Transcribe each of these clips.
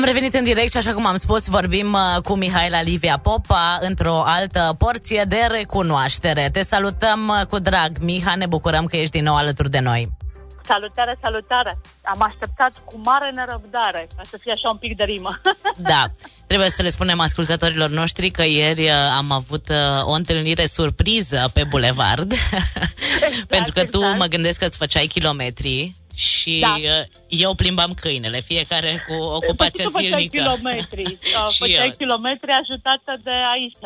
Am revenit în direct și așa cum am spus, vorbim uh, cu Mihaela Livia Popa într-o altă porție de recunoaștere. Te salutăm uh, cu drag, Miha, ne bucurăm că ești din nou alături de noi. Salutare, salutare! Am așteptat cu mare nerăbdare ca să fie așa un pic de rimă. Da, trebuie să le spunem ascultătorilor noștri că ieri uh, am avut uh, o întâlnire surpriză pe bulevard. Exact, Pentru că tu exact. mă gândesc că îți făceai kilometri și Da. uh, eu plimbam câinele, fiecare cu ocupația Tu făceai zilnică. kilometri. Uh, Și făceai eu. kilometri ajutată de aici.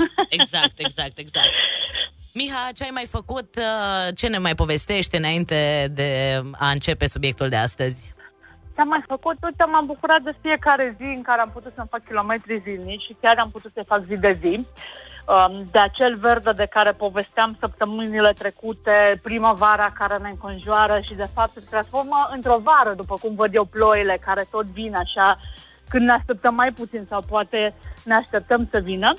Exact, exact, exact. Miha, ce ai mai făcut? uh, Ce ne mai povestești înainte de a începe subiectul de astăzi? Ce am mai făcut? Uite, m-am bucurat de fiecare zi în care am putut să-mi fac kilometri zilnici și chiar am putut să fac zi de zi. Um, De acel verde de care povesteam săptămânile trecute, primăvara care ne înconjoară și de fapt se transformă într-o vară, după cum văd eu ploile care tot vin așa, când ne așteptăm mai puțin sau poate ne așteptăm să vină.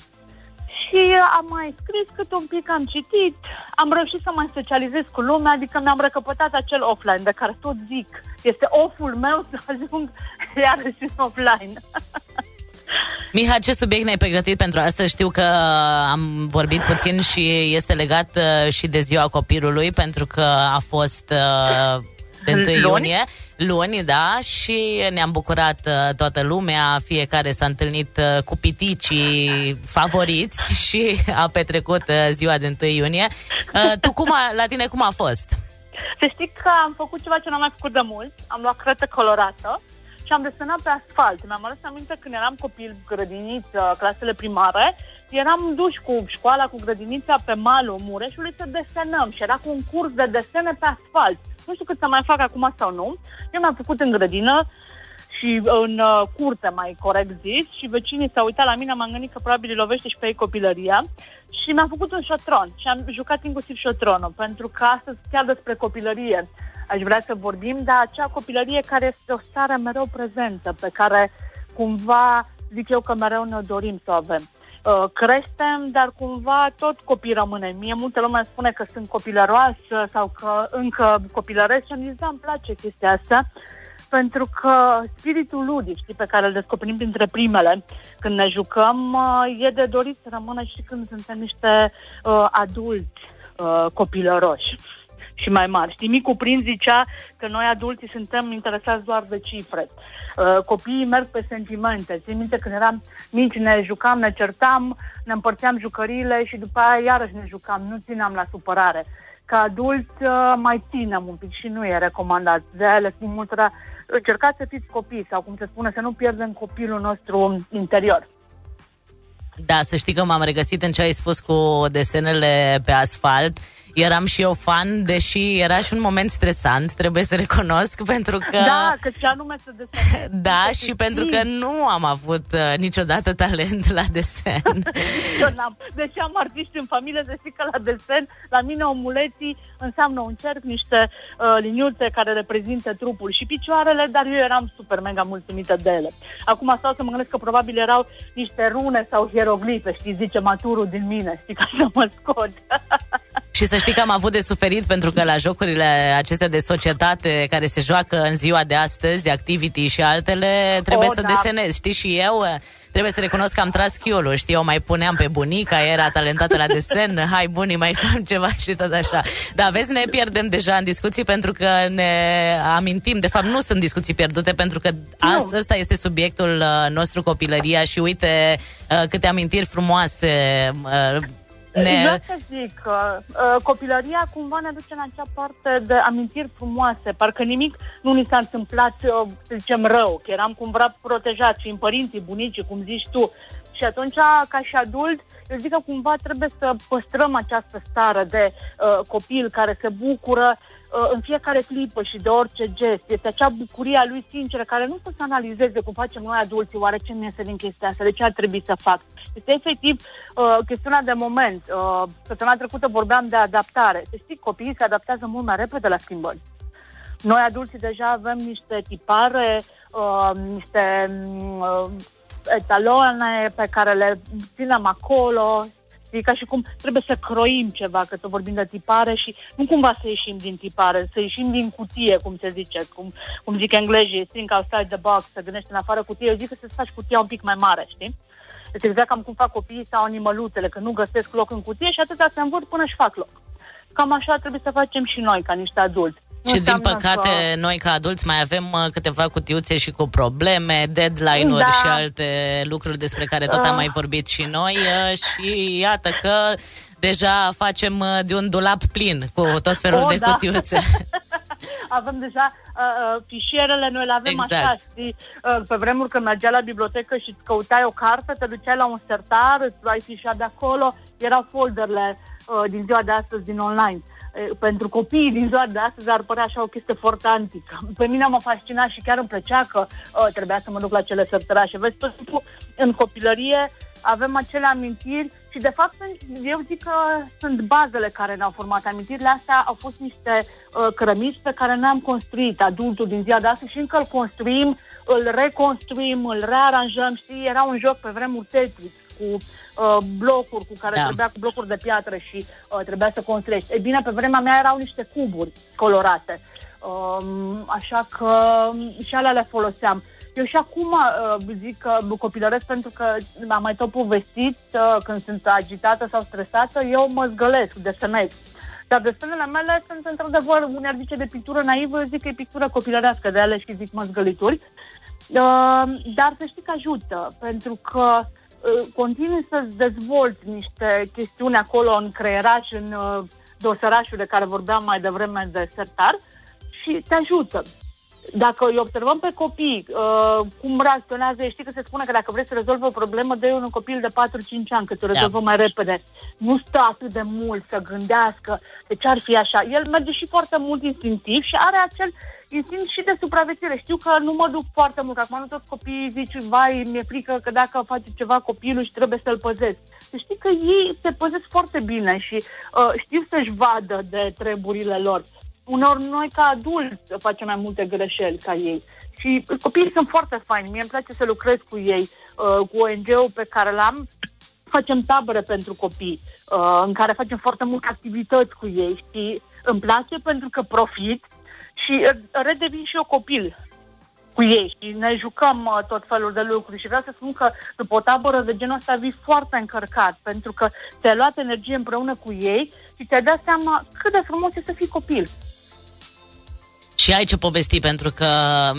Și am mai scris cât un pic am citit, am reușit să mă socializez cu lumea, adică mi-am recăpătat acel offline de care tot zic. Este off-ul meu să ajung iarăși în offline. Miha, ce subiect ne-ai pregătit pentru astăzi? Știu că am vorbit puțin și este legat uh, și de ziua copilului, pentru că a fost uh, de 1 Luni? iunie, luni, da, și ne-am bucurat uh, toată lumea, fiecare s-a întâlnit uh, cu piticii favoriți și a petrecut uh, ziua de 1 iunie. Uh, tu cum a, la tine cum a fost? Să știi că am făcut ceva ce n-am mai făcut de mult, am luat cretă colorată și am desenat pe asfalt. Mi-am adus aminte când eram copil, grădiniță, clasele primare, eram duși cu școala, cu grădinița pe malul Mureșului să desenăm și era cu un curs de desene pe asfalt. Nu știu cât să mai fac acum sau nu. Eu mi-am făcut în grădină și în uh, curte, mai corect zis, și vecinii s-au uitat la mine, m-am gândit că probabil îi lovește și pe ei copilăria și mi-am făcut un șotron și am jucat inclusiv șotronul, pentru că astăzi chiar despre copilărie aș vrea să vorbim, dar acea copilărie care este o stare mereu prezentă, pe care cumva zic eu că mereu ne dorim să o avem. Uh, creștem, dar cumva tot copii rămâne. Mie multă lume îmi spune că sunt copilăroasă sau că încă copilăresc și am zis, da, îmi place chestia asta pentru că spiritul ludic, știi, pe care îl descoperim printre primele când ne jucăm, uh, e de dorit să rămână și când suntem niște uh, adulți uh, copilăroși și mai mari. Știi, micul prinț zicea că noi adulții suntem interesați doar de cifre. Uh, copiii merg pe sentimente. Țin minte când eram mici, ne jucam, ne certam, ne împărțeam jucăriile și după aia iarăși ne jucam, nu țineam la supărare. Ca adult uh, mai ținem un pic și nu e recomandat. De aia le spun multora, încercați să fiți copii sau cum se spune, să nu pierdem copilul nostru interior. Da, să știi că m-am regăsit în ce ai spus cu desenele pe asfalt. Eram și eu fan, deși era și un moment stresant, trebuie să recunosc, pentru că... Da, că ce anume să desenezi. Da, să și te pentru că simți. nu am avut uh, niciodată talent la desen. Eu n-am. Deși am artiști în familie, să știi că la desen, la mine omuleții înseamnă un cerc, niște uh, liniuțe care reprezintă trupul și picioarele, dar eu eram super mega mulțumită de ele. Acum stau să mă gândesc că probabil erau niște rune sau hieroglife, știi, zice maturul din mine, știi, ca să mă scot. și să știi că am avut de suferit pentru că la jocurile acestea de societate care se joacă în ziua de astăzi, Activity și altele, trebuie Oh, să da. desenez, știi? Și eu uh, trebuie să recunosc că am tras chiolul, știi? Eu mai puneam pe bunica, era talentată la desen, hai bunii, mai făm ceva și tot așa. Dar vezi, ne pierdem deja în discuții pentru că ne amintim, de fapt nu sunt discuții pierdute pentru că ast- ăsta este subiectul uh, nostru, copilăria și uite uh, câte amintiri frumoase uh, ne... Vreau să zic că uh, copilăria cumva ne duce în acea parte de amintiri frumoase, parcă nimic nu ni s-a întâmplat, uh, să zicem, rău, că eram cumva protejați, fiind părinții, bunicii, cum zici tu. Și atunci, ca și adult, eu zic că cumva trebuie să păstrăm această stare de uh, copil care se bucură uh, în fiecare clipă și de orice gest. Este acea bucurie a lui sinceră care nu să se analizeze cum facem noi adulții, oare ce mi este din chestia asta, de ce ar trebui să fac. Este efectiv uh, chestiunea de moment. Uh, săptămâna trecută vorbeam de adaptare. Să știi, copiii se adaptează mult mai repede la schimbări. Noi adulții deja avem niște tipare, uh, niște mm, uh, etalone pe care le ținem acolo știi? Ca și cum trebuie să croim ceva, că tot vorbim de tipare și nu cumva să ieșim din tipare, să ieșim din cutie, cum se zice, cum, cum zic englezii, think outside the box, să gândești în afară cutie. Eu zic că să faci cutia un pic mai mare, știi? Este exact cam cum fac copiii sau animăluțele, că nu găsesc loc în cutie și atâta se învârt până își fac loc. Cam așa trebuie să facem și noi, ca niște adulți. Și din păcate, că... noi ca adulți mai avem uh, câteva cutiuțe și cu probleme, deadline-uri da. și alte lucruri despre care tot am uh. mai vorbit și noi uh, și iată că deja facem de un dulap plin cu tot felul oh, de da. cutiuțe. avem deja uh, fișierele, noi le avem exact. așa, știi? Uh, pe vremuri când mergeai la bibliotecă și îți căutai o carte, te duceai la un sertar, îți luai fișa de acolo, erau folderele uh, din ziua de astăzi din online pentru copiii din ziua de astăzi ar părea așa o chestie foarte antică. Pe mine m-a fascinat și chiar îmi plăcea că uh, trebuia să mă duc la cele săptărașe. Vezi, tot timpul în copilărie avem acele amintiri și de fapt eu zic că sunt bazele care ne-au format. Amintirile astea au fost niște uh, cărămizi pe care ne-am construit adultul din ziua de astăzi și încă îl construim, îl reconstruim, îl rearanjăm, știi, era un joc pe vremuri Tetris cu uh, blocuri cu care da. trebuia cu blocuri de piatră și uh, trebuia să construiești. E bine, pe vremea mea erau niște cuburi colorate. Uh, așa că și alea le foloseam. Eu și acum uh, zic că copilăresc pentru că am mai tot povestit uh, când sunt agitată sau stresată, eu mă zgălesc, desenez. Dar desenele mele sunt într-adevăr unde de pictură naivă, eu zic că e pictură copilărească, de ale și zic măzgălituri. Uh, dar să știi că ajută, pentru că uh, continui să dezvolți niște chestiuni acolo în creieraș, în uh, dosărașul de care vorbeam mai devreme de sertar și te ajută dacă îi observăm pe copii uh, cum reacționează, știi că se spune că dacă vrei să rezolvi o problemă, dă un copil de 4-5 ani, că te rezolvă da. mai repede. Nu stă atât de mult să gândească de ce ar fi așa. El merge și foarte mult instinctiv și are acel instinct și de supraviețuire. Știu că nu mă duc foarte mult, acum nu toți copiii zici, vai, mi-e frică că dacă face ceva copilul și trebuie să-l păzesc. Să știi că ei se păzesc foarte bine și uh, știu să-și vadă de treburile lor uneori noi ca adulți facem mai multe greșeli ca ei. Și copiii sunt foarte faini. Mie îmi place să lucrez cu ei, uh, cu ONG-ul pe care l-am. Facem tabere pentru copii, uh, în care facem foarte multe activități cu ei și îmi place pentru că profit și redevin și eu copil cu ei și ne jucăm uh, tot felul de lucruri și vreau să spun că după o tabără de genul ăsta vii foarte încărcat pentru că ți-ai luat energie împreună cu ei și ți-ai dat seama cât de frumos e să fii copil. Și ai ce povesti, pentru că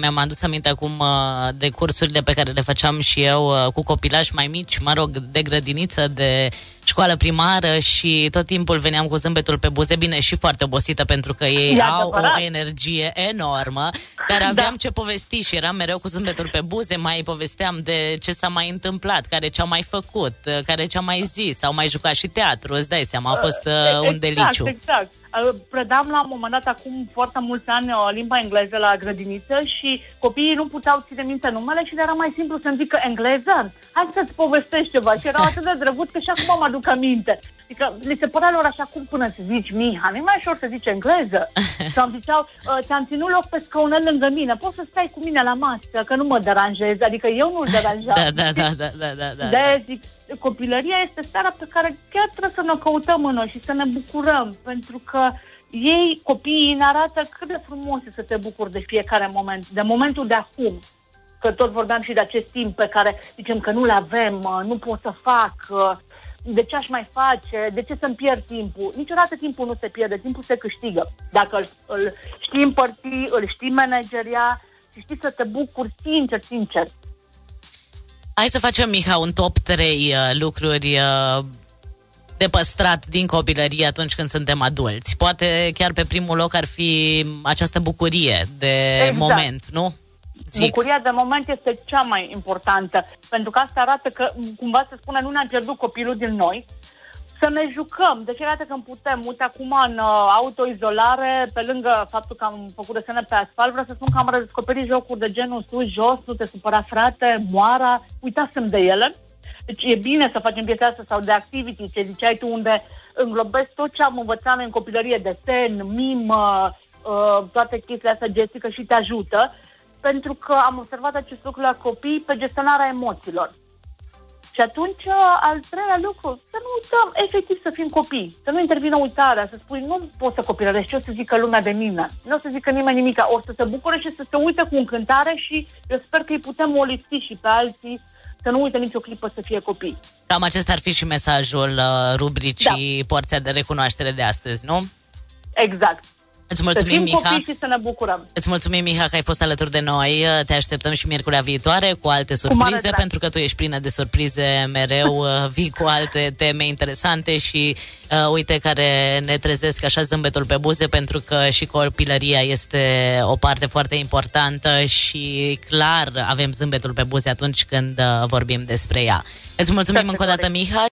mi-am adus aminte acum uh, de cursurile pe care le făceam și eu uh, cu copilași mai mici, mă rog, de grădiniță, de școală primară și tot timpul veneam cu zâmbetul pe buze, bine și foarte obosită pentru că ei Ia au o energie enormă, dar da. aveam da. ce povesti și eram mereu cu zâmbetul pe buze, mai povesteam de ce s-a mai întâmplat, care ce-au mai făcut, uh, care ce-au mai zis, au mai jucat și teatru, îți dai seama, a fost uh, exact, un deliciu. Exact, predam la un moment dat acum foarte mulți ani o limba engleză la grădiniță și copiii nu puteau ține minte numele și era mai simplu să-mi zică engleză. Hai să-ți povestești ceva. Și era atât de drăguț că și acum mă aduc aminte. Adică li se părea lor așa cum până să zici Miha, nu mai ușor să zici engleză. Sau ziceau, ă, ți-am ținut loc pe scaunel lângă mine, poți să stai cu mine la masă, că nu mă deranjezi, adică eu nu-l deranjam. da, da, da, da, da, da, da. De zic, copilăria este starea pe care chiar trebuie să ne căutăm în noi și să ne bucurăm, pentru că ei, copiii, ne arată cât de frumos e să te bucuri de fiecare moment, de momentul de acum. Că tot vorbeam și de acest timp pe care zicem că nu-l avem, nu pot să fac, de ce aș mai face, de ce să-mi pierd timpul. Niciodată timpul nu se pierde, timpul se câștigă. Dacă îl, îl știi împărți, îl știi manageria și știi să te bucuri sincer, sincer. Hai să facem, Miha, un top 3 uh, lucruri uh, de păstrat din copilărie atunci când suntem adulți. Poate chiar pe primul loc ar fi această bucurie de exact. moment, nu? Zic. Bucuria de moment este cea mai importantă, pentru că asta arată că, cumva se spune, nu ne-am pierdut copilul din noi, să ne jucăm. Deci arată când putem. Uite, acum în uh, autoizolare, pe lângă faptul că am făcut desene pe asfalt, vreau să spun că am redescoperit jocuri de genul sus, jos, nu te supăra frate, moara, uitasem de ele. Deci e bine să facem piesa asta sau de activity, ce ziceai tu, unde înglobezi tot ce am învățat în copilărie, desen, mimă, uh, toate chestiile astea gestică și te ajută pentru că am observat acest lucru la copii pe gestionarea emoțiilor. Și atunci, al treilea lucru, să nu uităm efectiv să fim copii, să nu intervină uitarea, să spui nu pot să copilăresc ce o să zică lumea de mine, nu o să zică nimeni nimic, o să se bucure și să se uite cu încântare și eu sper că îi putem olipsi și pe alții să nu uite nicio clipă să fie copii. Cam acesta ar fi și mesajul uh, rubricii da. Porția de recunoaștere de astăzi, nu? Exact. Îți mulțumim, să fim Miha. și să ne bucurăm. Îți mulțumim, Miha, că ai fost alături de noi. Te așteptăm și miercurea viitoare cu alte surprize, cu pentru că tu ești plină de surprize mereu. Uh, vii cu alte teme interesante și uh, uite care ne trezesc așa zâmbetul pe buze, pentru că și copilăria este o parte foarte importantă și clar avem zâmbetul pe buze atunci când uh, vorbim despre ea. Îți mulțumim încă o dată, Miha.